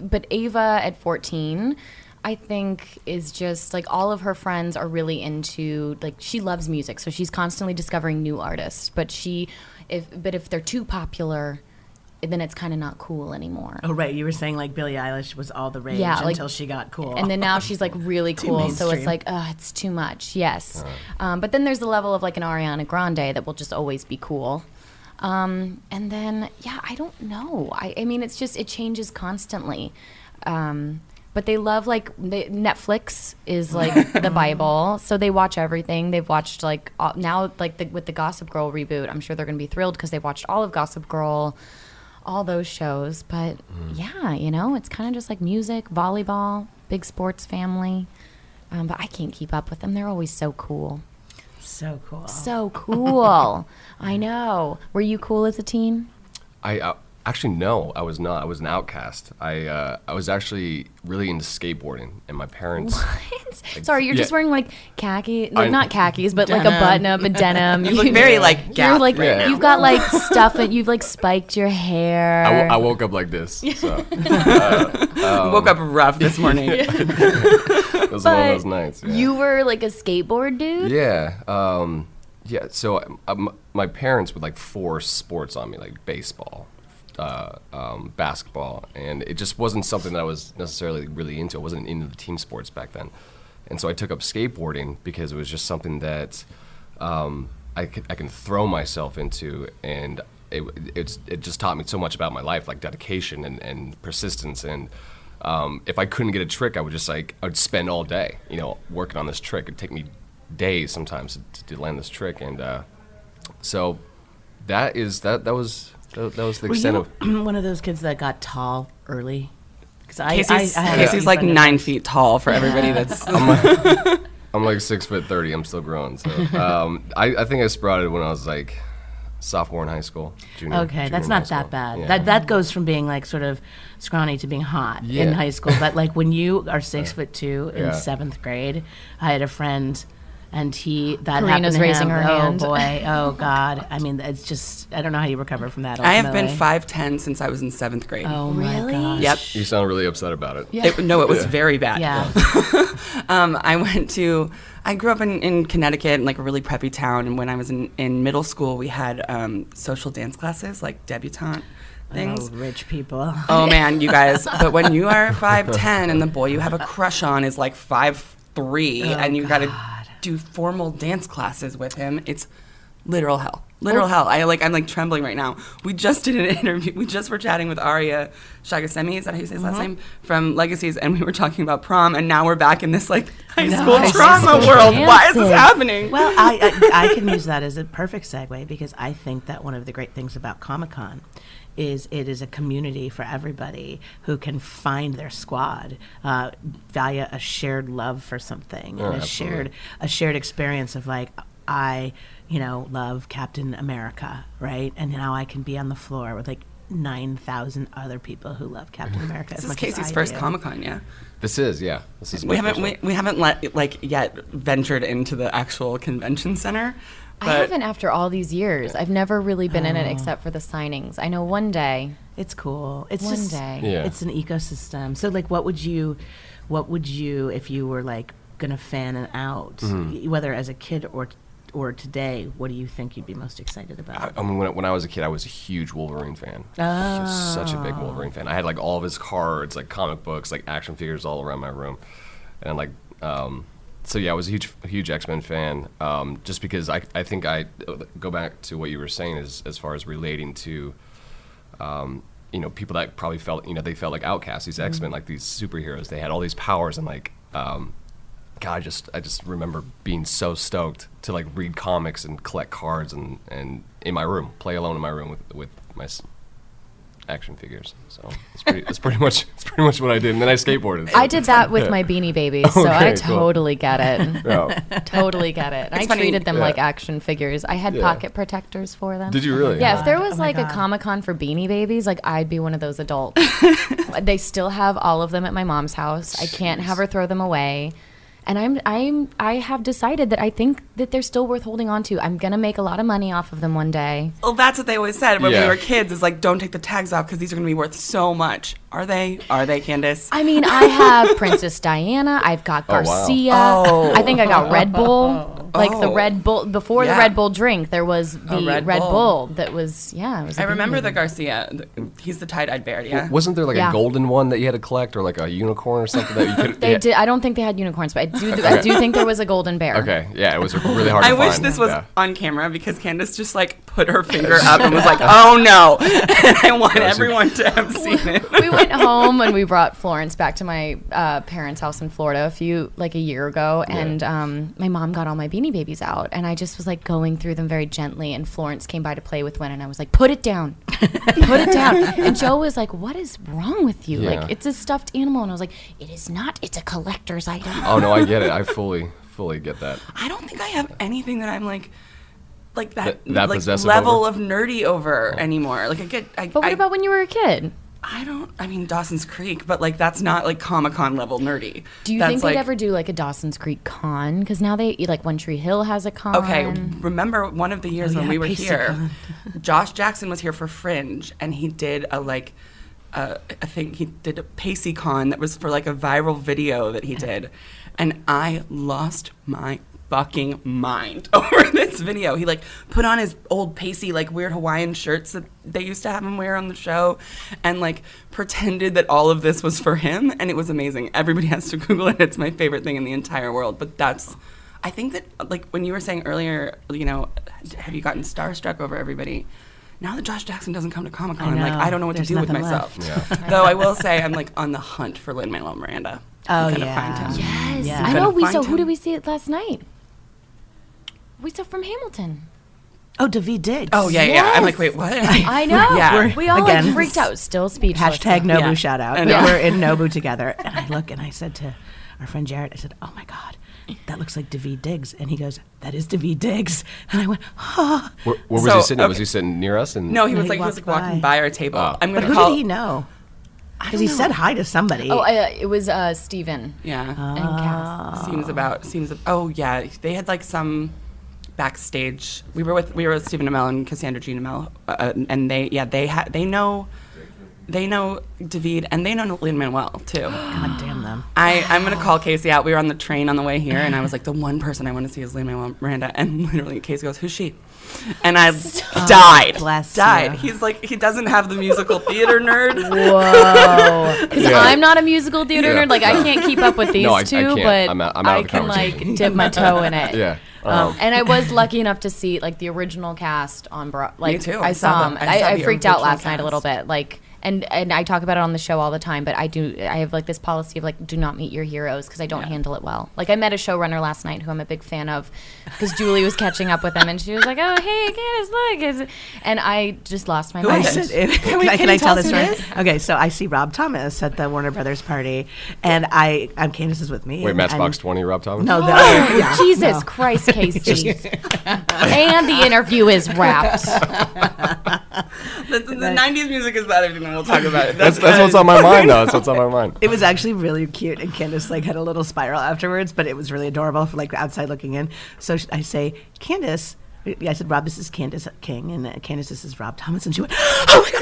but Ava at fourteen. I think is just like all of her friends are really into like she loves music, so she's constantly discovering new artists. But she, if but if they're too popular, then it's kind of not cool anymore. Oh right, you were saying like Billie Eilish was all the rage Yeah, like- until she got cool, And then now she's like really cool, so it's like, oh, it's too much. Yes, um, but then there's the level of like an Ariana Grande that will just always be cool. Um, and then yeah, I don't know. I, I mean, it's just it changes constantly. Um, but they love like they, Netflix is like the Bible, so they watch everything. They've watched like all, now like the, with the Gossip Girl reboot. I'm sure they're gonna be thrilled because they've watched all of Gossip Girl, all those shows. But yeah, you know, it's kind of just like music, volleyball, big sports family. Um, but I can't keep up with them. They're always so cool. So cool. So cool. I know. Were you cool as a teen? I uh, actually no, I was not. I was an outcast. I uh, I was actually really into skateboarding, and my parents. like, Sorry, you're yeah. just wearing like khaki, like not khakis, but like a button up, a denim. You look very, like, you're like right you've got like stuff, and you've like spiked your hair. I, w- I woke up like this. So, uh, um, Woke up rough this morning. it was one of those nights. Yeah. You were like a skateboard dude. Yeah. Um, yeah. So um, my parents would like force sports on me, like baseball, uh, um, basketball, and it just wasn't something that I was necessarily really into. I wasn't into the team sports back then, and so I took up skateboarding because it was just something that um, I, can throw myself into, and it, it just taught me so much about my life, like dedication and, and persistence and. Um, if I couldn't get a trick, I would just like I would spend all day, you know, working on this trick. It'd take me days sometimes to, to land this trick, and uh, so that is that that was that, that was the Were extent you of. one of those kids that got tall early? Because Casey's, had a Casey's few like friends- nine feet tall for everybody that's. I'm like, I'm like six foot thirty. I'm still growing. So um, I, I think I sprouted when I was like sophomore in high school. Junior, Okay, junior that's in high not that bad. Yeah. That that goes from being like sort of scrawny to being hot in Yeah. high school. But like when you are six foot two in Yeah. seventh grade, I had a friend, and he that Carina's happened to raising him. her oh hand. boy, oh god. I mean, it's just I don't know how you recover from that. I have been ultimately. five ten since I was in seventh grade. Oh my Really? gosh. Yep. You sound really upset about it. It- no, it was Yeah. very bad. Yeah. um, I went to. I grew up in, in Connecticut, in like a really preppy town. And when I was in, in middle school, we had um, social dance classes, like debutante things. Oh, rich people. Oh man, you guys! But when you are five ten and the boy you have a crush on is like five three, Oh, and you got to do formal dance classes with him, it's literal hell. Literal Oh. hell. I like. I'm like trembling right now. We just did an interview. We just were chatting with Aria Shahghasemi. Is that how you say his last Mhm. name? From Legacies, and we were talking about prom, and now we're back in this like high No, school trauma world. Why is this happening? Well, I, I I can use that as a perfect segue because I think that one of the great things about Comic Con is it is a community for everybody who can find their squad uh, via a shared love for something Oh, and a absolutely. shared a shared experience of like I you know love Captain America right and now I can be on the floor with like. 9,000 other people who love Captain America. This as is much as Casey's I first. Comic Con, yeah. This is yeah. This is we haven't first we, one. we haven't let like yet ventured into the actual convention center. I haven't after all these years. I've never really been in it Oh. except for the signings. I know one day. It's cool. It's one just, day. Yeah. It's an ecosystem. So like what would you what would you if you were like gonna fan it out, Mhm. whether as a kid or or today, what do you think you'd be most excited about? I mean, when, when I was a kid, I was a huge Wolverine fan. Just such a big Oh. Wolverine fan. I had like all of his cards, like comic books, like action figures all around my room, and like, um, so yeah, I was a huge, huge X Men fan. Um, just because I, I think I go back to what you were saying as as far as relating to, um, you know, people that probably felt, you know, they felt like outcasts. These X Men, like these superheroes, they had all these powers, and like, um, God, I just I just remember being so stoked to like read comics and collect cards and and in my room, play alone in my room with with my action figures. So it's pretty, that's pretty much that's pretty much what I did. And then I skateboarded. so- I did that with Yeah. my Beanie Babies, so I Okay, cool. totally get it. Yeah. totally get it. It's I funny- treated them Yeah. like action figures. I had Yeah. pocket protectors for them. Did you really? Yeah. If there was Oh my like a Comic Con for Beanie Babies, like I'd be one of those adults. they still have all of them at my mom's house. I can't have her throw them away. And I'm I'm I have decided that I think that they're still worth holding on to. I'm gonna make a lot of money off of them one day. Well, that's what they always said when we were kids. Is like, don't take the tags off because these are going to be worth so much. Are they? Are they, Candace? I mean, I have Princess Diana. I've got Oh, wow. Garcia. Oh. I think I got Red Bull. Oh. Like the Oh. Red Bull before Yeah. the Red Bull drink, there was the Red Red, Bull. Bull. that was yeah. It was I a remember Beanie the Garcia. the- He's the tie-dyed bear. Yeah. Wasn't there like Yeah. a golden one that you had to collect, or like a unicorn or something that you could? They yeah. did. I don't think they had unicorns, but I do. I do think there was a golden bear. Okay, yeah, it was really hard. I to wish find. this was Yeah. on camera because Candace just like put her finger up and was like, "Oh no!" and I want That was a- everyone to have seen it. we went home and we brought Florence back to my uh, parents' house in Florida a few like a year ago, Yeah. and um, my mom got all my Beanie Babies out, and I just was like going through them very gently, and Florence came by to play with one, and I was like, "Put it down, put it down," and Joe was like, "What is wrong with you? Yeah. Like it's a stuffed animal," and I was like, "It is not. It's a collector's item." Oh no, I get it. I fully, fully get that. I don't think I have anything that I'm like, like that, That- that like level over? of nerdy over anymore. Like I get, I, But what I, about when you were a kid? I don't. I mean, Dawson's Creek, but like that's not like Comic Con level nerdy. Do you that's think they'd ever do like a Dawson's Creek con? Because now they like One Tree Hill has a con. Okay, remember one of the years Oh, when yeah, we were here, Josh Jackson was here for Fringe, and he did a like, uh, I think he did a Pacey Con that was for like a viral video that he did, and I lost my fucking mind over this video. He like put on his old Pacey like weird Hawaiian shirts that they used to have him wear on the show, and like pretended that all of this was for him, and it was amazing. Everybody has to Google it. It's my favorite thing in the entire world. But that's I think that like when you were saying earlier, you know, have you gotten starstruck over everybody? Now that Josh Jackson doesn't come to Comic Con, I I'm like. I don't know what There's to do with myself. left. Though I will say I'm like on the hunt for Lin Manuel Miranda. Oh, I'm gonna yeah. find him. Yes, Yeah. I know. We find saw. Who did we see it last night? We saw from Hamilton. Oh, Daveed Diggs. Oh yeah, yeah. I'm like, wait, what? I know. Yeah. We're- we all again, like freaked out. Still speechless. Hashtag Nobu Yeah. shout out. I But we're in Nobu together. And I look and I said to our friend Jared, I said, Oh my God, that looks like Daveed Diggs. And he goes, That is Daveed Diggs. And I went, Oh. Where, where was So, he sitting? at? Was he sitting near us? And No, he was he like he was like walking by. by our table. Oh. I'm But gonna who call. did he know? Because he know. said hi to somebody. Oh, uh, it was uh, Stephen Yeah. and Cass. seems about seems oh yeah they had like some backstage we were with we were with Stephen Amell and Cassandra Jean Amell uh, and they yeah they ha- they know they know David and they know Lin Manuel too God damn them. I I'm gonna call Casey out we were on the train on the way here and I was like the one person I want to see is Lin Manuel Miranda and literally Casey goes who's she and I died Bless died you. he's like he doesn't have the musical theater nerd Whoa! Because Yeah. I'm not a musical theater Yeah. nerd. Like I can't keep up with these No, I- I two, can't. but I'm out- I'm out I can like dip my toe in it. Yeah. Um, Um, and I was lucky enough to see like the original cast on Bro- like too. I, I saw them. I I, saw I freaked out last night a little bit. Like and and I talk about it on the show all the time. But I do I have like this policy of like do not meet your heroes because I don't handle it well. Like I met a showrunner last night who I'm a big fan of because Julie was catching up with him and she was like, oh hey Candace look, is and I just lost my Who mind. is it? said, Can can, we- I, can can I tell tell this story? Okay, so I see Rob Thomas at the Warner Brothers party, and I, I'm Candace is with me. wait, and, Matchbox Twenty, Rob Thomas. No, the other, yeah, Jesus no. Christ, Casey. and the interview is wrapped. the, the, the 90s music is the other thing that we'll talk about That's that's what's on my mind though. That's what's on my mind. It was actually really cute, and Candace like had a little spiral afterwards, but it was really adorable for like outside looking in. So I say, Candace. I said, Rob, this is Candace King, and uh, Candace, this is Rob Thomas, and she went, Oh my god,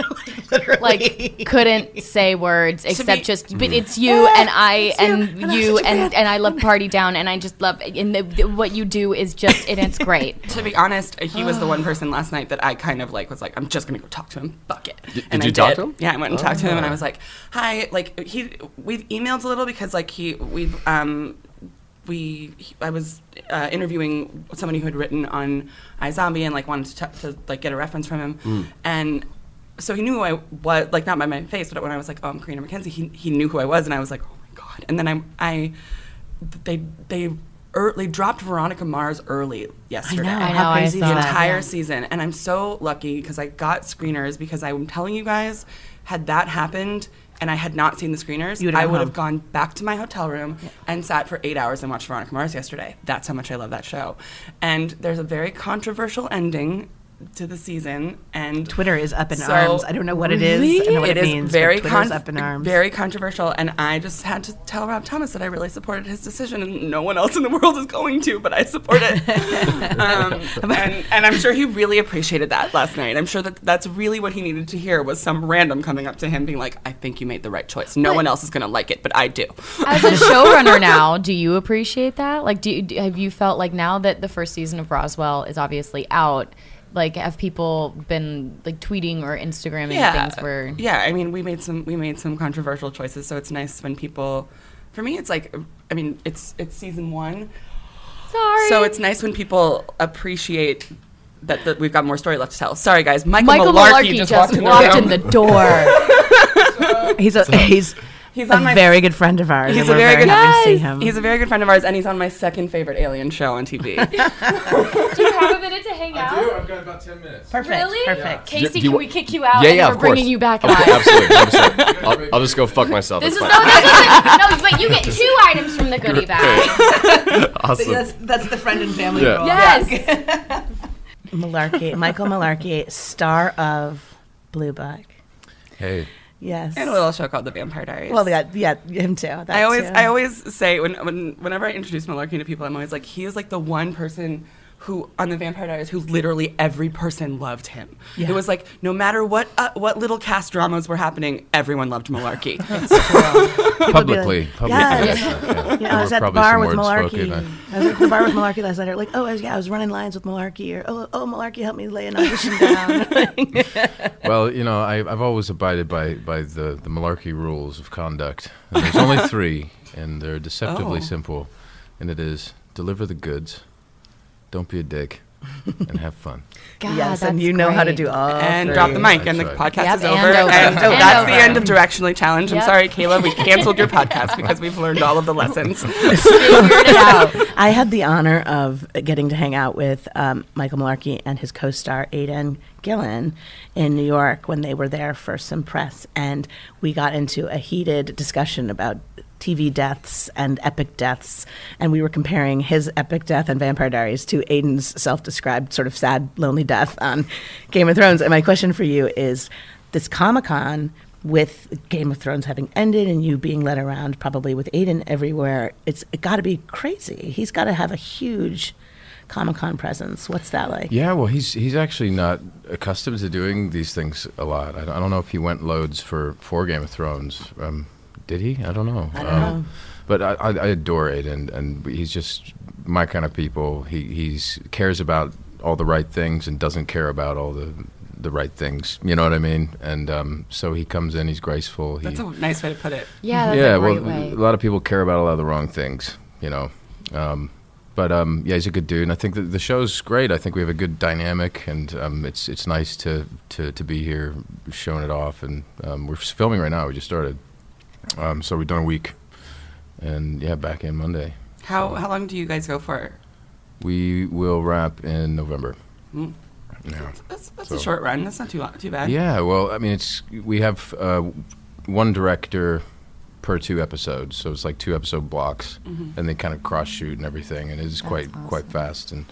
Literally. like couldn't say words except be- just but it's you and I you, and and you and and I love party down and I just love and the, the, what you do is just and it's great. To be honest, he was the one person last night that I kind of like was like, I'm just gonna go talk to him. Fuck it. did and you I talk did. to him? Yeah, I went and talked to him, and I Oh. was like, "Hi." Like he, we've emailed a little because like he, we've um, we, he- I was uh, interviewing somebody who had written on iZombie and like wanted to, t- to like get a reference from him, Hmm. and so he knew who I was, like not by my face, but when I was like, "Oh, I'm Carina MacKenzie," he he knew who I was, and I was like, "Oh my god!" And then I I they they early dropped Veronica Mars early yesterday. know. I How know, I crazy is the that? entire Yeah. season, and I'm so lucky because I got screeners. Because I'm telling you guys, had that happened and I had not seen the screeners, would've I would have gone back to my hotel room and sat for eight hours and watched Veronica Mars yesterday. That's how much I love that show. And there's a very controversial ending to the season, and Twitter is up in so- arms. I don't know what it is. I know what it means. but Very Twitter's con- up in arms. Very controversial, and I just had to tell Rob Thomas that I really supported his decision, and no one else in the world is going to, but I support it. um, and, and I'm sure he really appreciated that last night. I'm sure that that's really what he needed to hear was some random coming up to him being like, "I think you made the right choice. No one else is going to like it, but I do." As a showrunner now, do you appreciate that? Like, do you, do- have you felt like now that the first season of Roswell is obviously out? Like, have people been like tweeting or Instagramming things where? yeah i mean we made some we made some controversial choices so it's nice when people for me it's like i mean it's it's season one Sorry. so it's nice when people appreciate that, that we've got more story left to tell sorry guys michael, Michael malarkey, Malarkey just, just walked, walked in the, in the door. he's a he's He's a on my- very good friend of ours. He's a we're very good happy to see him. He's a very good friend of ours, and he's on my second favorite alien show on TV. do you have a minute to hang out? I've got about 10 minutes. Perfect. Really? Perfect. Casey, Do you can we kick you out? Yeah, and yeah, we're of course. bringing you back Of live. course, absolutely. I'll, I'll just go fuck myself. This is fine. no, this is no, but you get two items from the goodie bag. awesome. That's, that's the friend and family Yeah. rule. Yes. Malarkey, Michael Malarkey, star of Blue Book. Hey. Yes. and a little show called The Vampire Diaries. Well, yeah, yeah, him too. I always, too. I always say when, when, whenever I introduce Malarkey to people, I'm always like, he is like the one person who on the Vampire Diaries who literally every person loved him. Yeah. It was like no matter what uh, what little cast dramas were happening, everyone loved Malarkey. Publicly. Publicly. Yes. yes, yeah. You know, There I was at the probably bar with words Malarkey. spoken, I was at the bar with Malarkey last night. They're like, oh, I was, yeah, I was running lines with Malarkey, or oh, oh, Malarkey helped me lay an audition down. Well, you know, I, I've always abided by, by the, the malarkey rules of conduct. And there's only three, and they're deceptively Oh. simple. And it is deliver the goods, don't be a dick, and have fun. God, yes, and that's you know how to do all and three. drop the mic, and the right. podcast Yep, is and over. over. And, so And that's the end of Directionally Challenged. I'm sorry, Kayla, we canceled your podcast because we've learned all of the lessons. Figured it out. I had the honor of getting to hang out with um, Michael Malarkey and his co-star Aidan Gillen in New York when they were there for some press, and we got into a heated discussion about TV deaths and epic deaths, and we were comparing his epic death on Vampire Diaries to Aidan's self-described sort of sad, lonely death on Game of Thrones. And my question for you is: This Comic Con with Game of Thrones having ended and you being led around probably with Aidan everywhere, it's it got to be crazy. He's got to have a huge Comic Con presence. What's that like? Yeah, well, he's he's actually not accustomed to doing these things a lot. I don't, I don't know if he went loads for for Game of Thrones. Um, did he? I don't know. I don't Um, know. But I, I, I adore Aidan, and he's just my kind of people. He he's cares about all the right things and doesn't care about all the the right things. You know what I mean? And um, so he comes in. He's graceful. He, That's a nice way to put it. Yeah, that's yeah, a great well, way. a lot of people care about a lot of the wrong things, you know. Um, but um, yeah, he's a good dude, and I think the, the show's great. I think we have a good dynamic, and um, it's it's nice to, to, to be here, showing it off, and um, we're filming right now. We just started, um, so we've done a week, and yeah, back in Monday. How how long do you guys go for? We will wrap in November. Mm. Yeah. That's, that's So- a short run. That's not too long, too bad. Yeah, well, I mean, it's we have uh, one director per two episodes, so it's like two episode blocks, Mhm. and they kind of cross shoot and everything, and it is That's quite awesome. quite fast, and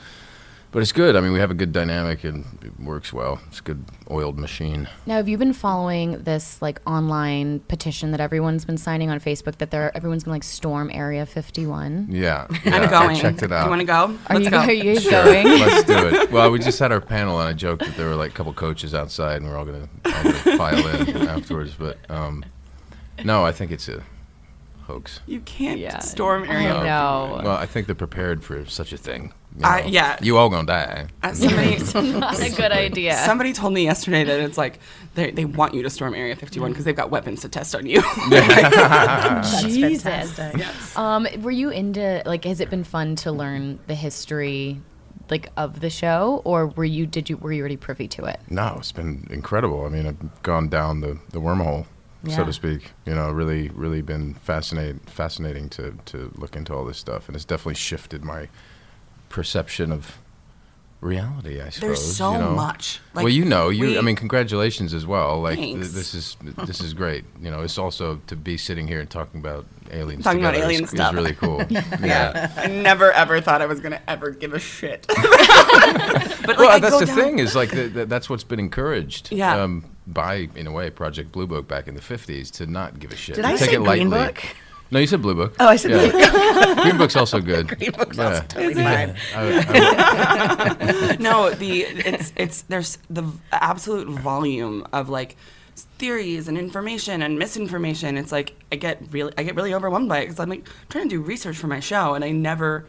but it's good. I mean, we have a good dynamic, and it works well. It's a good oiled machine. Now, have you been following this like online petition that everyone's been signing on Facebook that they're everyone's gonna like storm Area 51? Yeah, I'm yeah, I going. checked it out. You want to go? Are Let's you, go. are you guys Sure, going? Let's do it. Well, we just had our panel, and I joked that there were like a couple coaches outside, and we're all gonna, all gonna file in afterwards. But um, no, I think it's a hoax. You can't Yeah. storm I area. know. Well, I think they're prepared for such a thing. You I- yeah. You all gonna die. Uh, somebody, Not a good idea. Somebody told me yesterday that it's like they, they want you to storm Area 51 because they've got weapons to test on you. Jesus. fantastic. Um, were you into like? Has it been fun to learn the history, like of the show, or were you? Did you were you already privy to it? No, it's been incredible. I mean, I've gone down the, the wormhole so to speak. You know, really, really been fascinating, fascinating to to look into all this stuff, and it's definitely shifted my perception of reality. I suppose There's so you know? much. well, you know, you. we- I mean, congratulations as well. Like th- this is this is great. You know, it's also to be sitting here and talking about aliens. Talking about alien is, stuff. is really cool. yeah. I never ever thought I was gonna ever give a shit. but like, well, I that's the down- thing is like th th that's what's been encouraged. Yeah. Um, by in a way Project Blue Book back in the fifties to not give a shit. Did I take say it lightly. Green Book? No, you said Blue Book. Oh, I said Blue Book. Green Book's also good. Green Book's yeah. also totally fine. I- no, the it's it's there's the absolute volume of like theories and information and misinformation. It's like I get really I get really overwhelmed by it because I'm like trying to do research for my show and I never.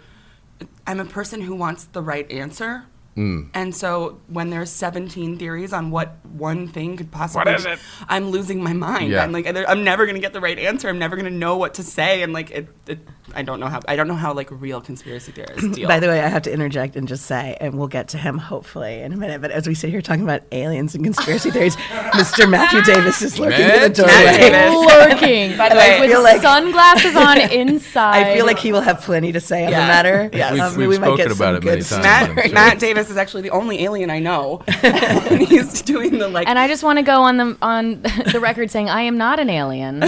I'm a person who wants the right answer. Mm. And so when there's 17 theories on what one thing could possibly What is it? I'm losing my mind. Yeah. I'm like I'm never going to get the right answer. I'm never going to know what to say and like it, it I don't know how I don't know how like real conspiracy theorists deal. By the way, I have to interject and just say, and we'll get to him hopefully in a minute. But as we sit here talking about aliens and conspiracy theories, Mr. Matthew Davis is lurking in the doorway. Lurking. By the And I way, with like- sunglasses on inside. I feel like he will have plenty to say on Yeah. the matter. Yes. We've- Um, we've we might get spoken some about it good many times. Matt, sure. Matt Davis is actually the only alien I know. and he's doing the like. And I just want to go on the on the record saying I am not an alien. so,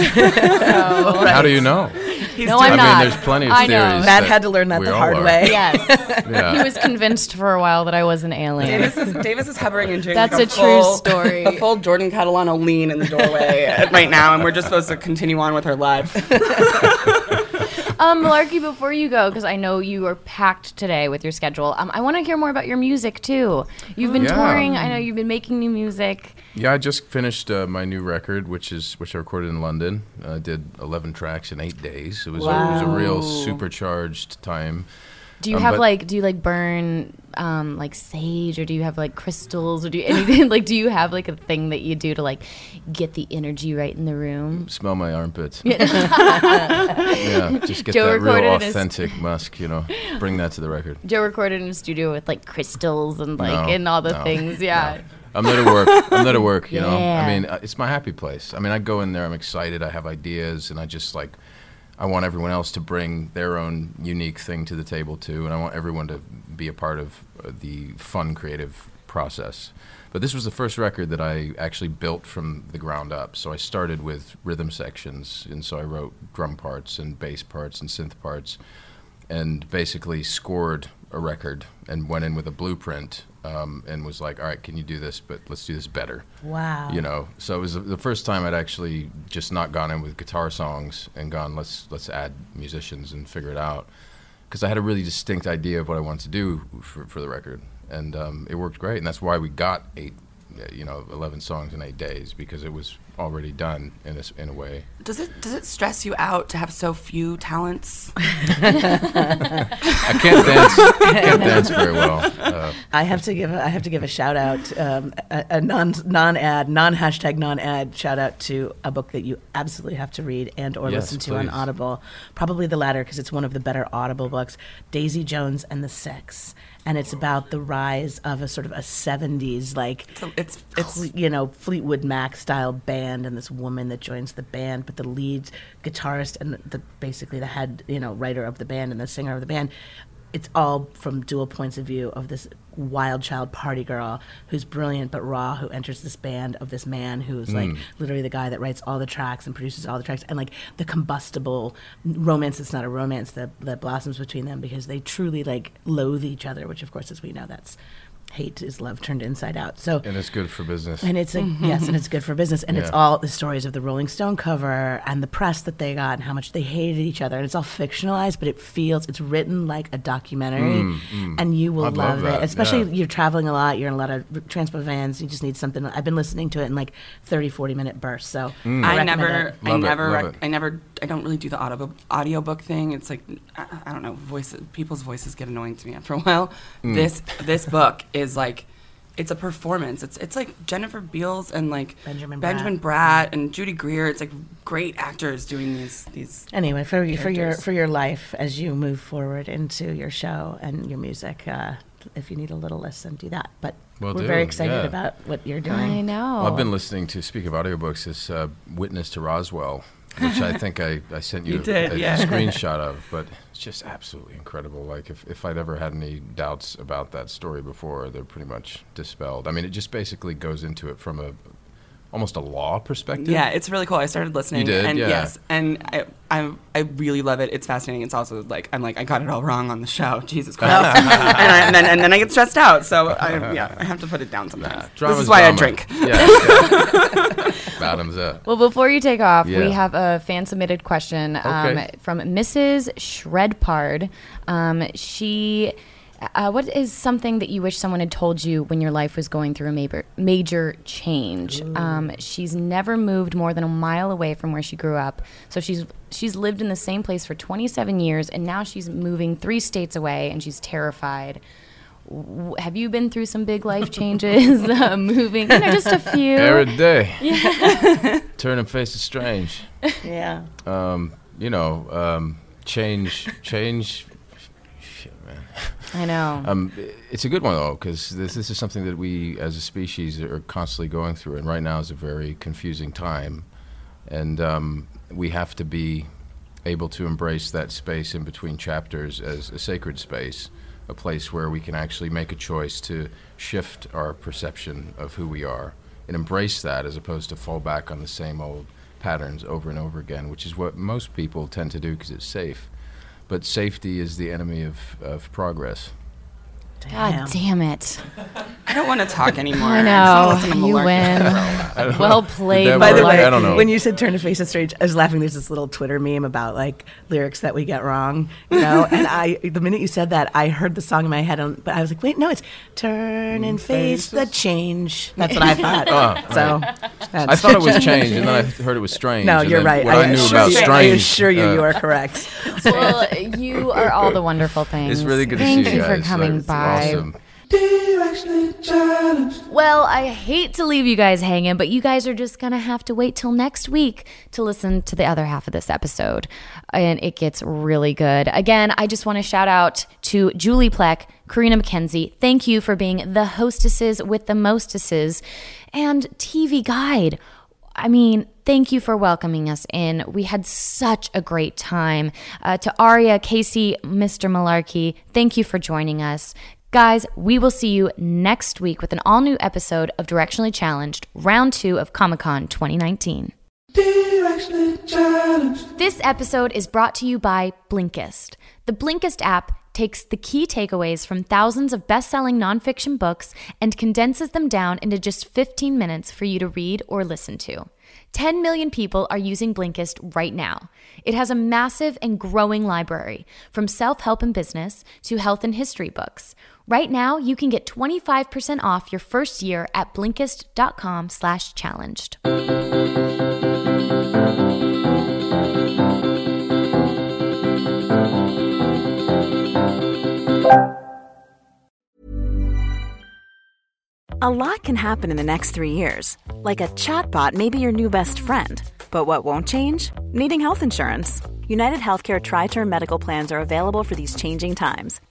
How do you know? he's no, I'm I not. mean, there's plenty of I know. Matt had to learn that the hard are. way. Yes. Yeah. He was convinced for a while that I was an alien. Davis is, Davis is hovering and doing That's like a true story. A full Jordan Catalano lean in the doorway right now, and we're just supposed to continue on with her live. Um, Malarkey, before you go, because I know you are packed today with your schedule, um, I want to hear more about your music too. You've been Yeah. touring. I know you've been making new music. Yeah, I just finished uh, my new record, which is which I recorded in London. I did 11 tracks in eight days. It was, a, it was a real supercharged time. Do you Um, have like do you like burn um, like sage or do you have like crystals or do you anything like do you have like a thing that you do to like get the energy right in the room? Smell my armpits. Yeah. yeah, just get Joe that real recorded in his- authentic musk, you know. Bring that to the record. Joe recorded in a studio with like crystals and like No, and all the no, things. Yeah. I'm there to work. I'm there to work, you know. I mean, uh, it's my happy place. I mean, I go in there, I'm excited, I have ideas, and I just like, I want everyone else to bring their own unique thing to the table too, and I want everyone to be a part of uh, the fun, creative process. But this was the first record that I actually built from the ground up. So I started with rhythm sections, and so I wrote drum parts and bass parts and synth parts, and basically scored a record and went in with a blueprint um, and was like, all right, can you do this? But let's do this better. Wow. You know, so it was the- first time I'd actually just not gone in with guitar songs and gone, let's let's add musicians and figure it out. Because I had a really distinct idea of what I wanted to do for, for the record, and um, it worked great. And that's why we got eight, you know, eleven songs in eight days because it was already done in a, s- in a way. Does it does it stress you out to have so few talents? I can't dance. I can't dance very well. Uh, I have to give a, I have to give a shout out, um, a, a non non ad, non hashtag non ad shout out to a book that you absolutely have to read and or Yes, listen to on. Audible. Probably the latter because it's one of the better Audible books. Daisy Jones and the Six, and it's about the rise of a sort of a '70s like it's it's you know Fleetwood Mac style band and this woman that joins the band, but the lead guitarist and the basically the head you know writer of the band and the singer of the band. It's all from dual points of view of this wild child party girl who's brilliant but raw, who enters this band of this man who's like Mm. literally the guy that writes all the tracks and produces all the tracks, and like the combustible romance. It's not a romance that that blossoms between them because they truly like loathe each other, which of course, as we know, that's hate is love turned inside out. So and it's good for business. and it's like yes, and it's good for business, and it's all the stories of the Rolling Stone cover and the press that they got and how much they hated each other, and it's all fictionalized, but it feels it's written like a documentary, Mm, mm. and you will I'd love love, it. Especially yeah. you're traveling a lot, you're in a lot of transport vans, you just need something. I've been listening to it in like 30, 40 minute bursts, so Mm. I, I never, it. I Love it, never, rec- I never, I don't really do the audio audiobook thing. It's like, I, I don't know, voices, people's voices get annoying to me after a while. Mm. This, this book is like, it's a performance. It's, it's like Jennifer Beals and like Benjamin Benjamin Bratt and Judy Greer. It's like great actors doing these, these. Anyway, for you for your for your life as you move forward into your show and your music, uh, if you need a little listen, do that. But Will we're do, very excited yeah. about what you're doing. I know. Well, I've been listening to, speak of audiobooks, this uh, Witness to Roswell, which I think I, I sent you, You did, a, a yeah. screenshot of, but it's just absolutely incredible. Like, if, if I'd ever had any doubts about that story before, they're pretty much dispelled. I mean, it just basically goes into it from a almost a law perspective. Yeah, it's really cool. I started listening. You did, and yeah. yes, and I, I I really love it. It's fascinating. It's also like I'm like I got it all wrong on the show. Jesus Christ. and, I, and then and then I get stressed out. So I, yeah, I have to put it down sometimes. this is why I drink. Yeah. Bottoms up. Well, before you take off, Yeah. we have a fan submitted question um, Okay. from Mrs. Shredpard. Um, she. Uh, what is something that you wish someone had told you when your life was going through a major, major change? Um, she's never moved more than a mile away from where she grew up. So she's she's lived in the same place for 27 years, and now she's moving three states away, and she's terrified. W- Have you been through some big life changes? uh, moving, you know, just a few. Every day. Yeah. Turning faces strange. Yeah. Um, you know, um, change, change. Shit, man. I know. Um, it's a good one though, because this, this is something that we, as a species, are constantly going through, and right now is a very confusing time, and um, we have to be able to embrace that space in between chapters as a sacred space, a place where we can actually make a choice to shift our perception of who we are and embrace that, as opposed to fall back on the same old patterns over and over again, which is what most people tend to do because it's safe. But safety is the enemy of, of progress. God damn it. I don't want to talk anymore. I know. wanna listen to You win. Well played, Did By the way, I don't know. when you said "turn to face it strange," I was laughing. There's this little Twitter meme about like lyrics that we get wrong, you know. and I, the minute you said that, I heard the song in my head, and, but I was like, "Wait, no, it's turn and face the change." That's what I thought. Oh, so, right. I thought it was change, and then I heard it was strange. No, you're right. What I, knew about you, I strange. assure you, uh, you are correct. well, you are all the wonderful things. It's really good to Thank see you Thank you for guys. coming Like, by. Awesome. Well, I hate to leave you guys hanging, but you guys are just going to have to wait till next week to listen to the other half of this episode. And it gets really good. Again, I just want to shout out to Julie Plec, Carina MacKenzie. Thank you for being the hostesses with the mostesses and TV Guide. I mean, thank you for welcoming us in. We had such a great time. Uh, to Aria, Casey, Mr. Malarkey, thank you for joining us. Guys, we will see you next week with an all new episode of Directionally Challenged, round two of Comic Con 2019. This episode is brought to you by Blinkist. The Blinkist app takes the key takeaways from thousands of best selling nonfiction books and condenses them down into just 15 minutes for you to read or listen to. 10 million people are using Blinkist right now. It has a massive and growing library, from self help and business to health and history books. Right now, you can get 25% off your first year at Blinkist.com slash challenged. A lot can happen in the next three years. Like a chatbot may be your new best friend. But what won't change? Needing health insurance. United Healthcare Tri Term Medical Plans are available for these changing times.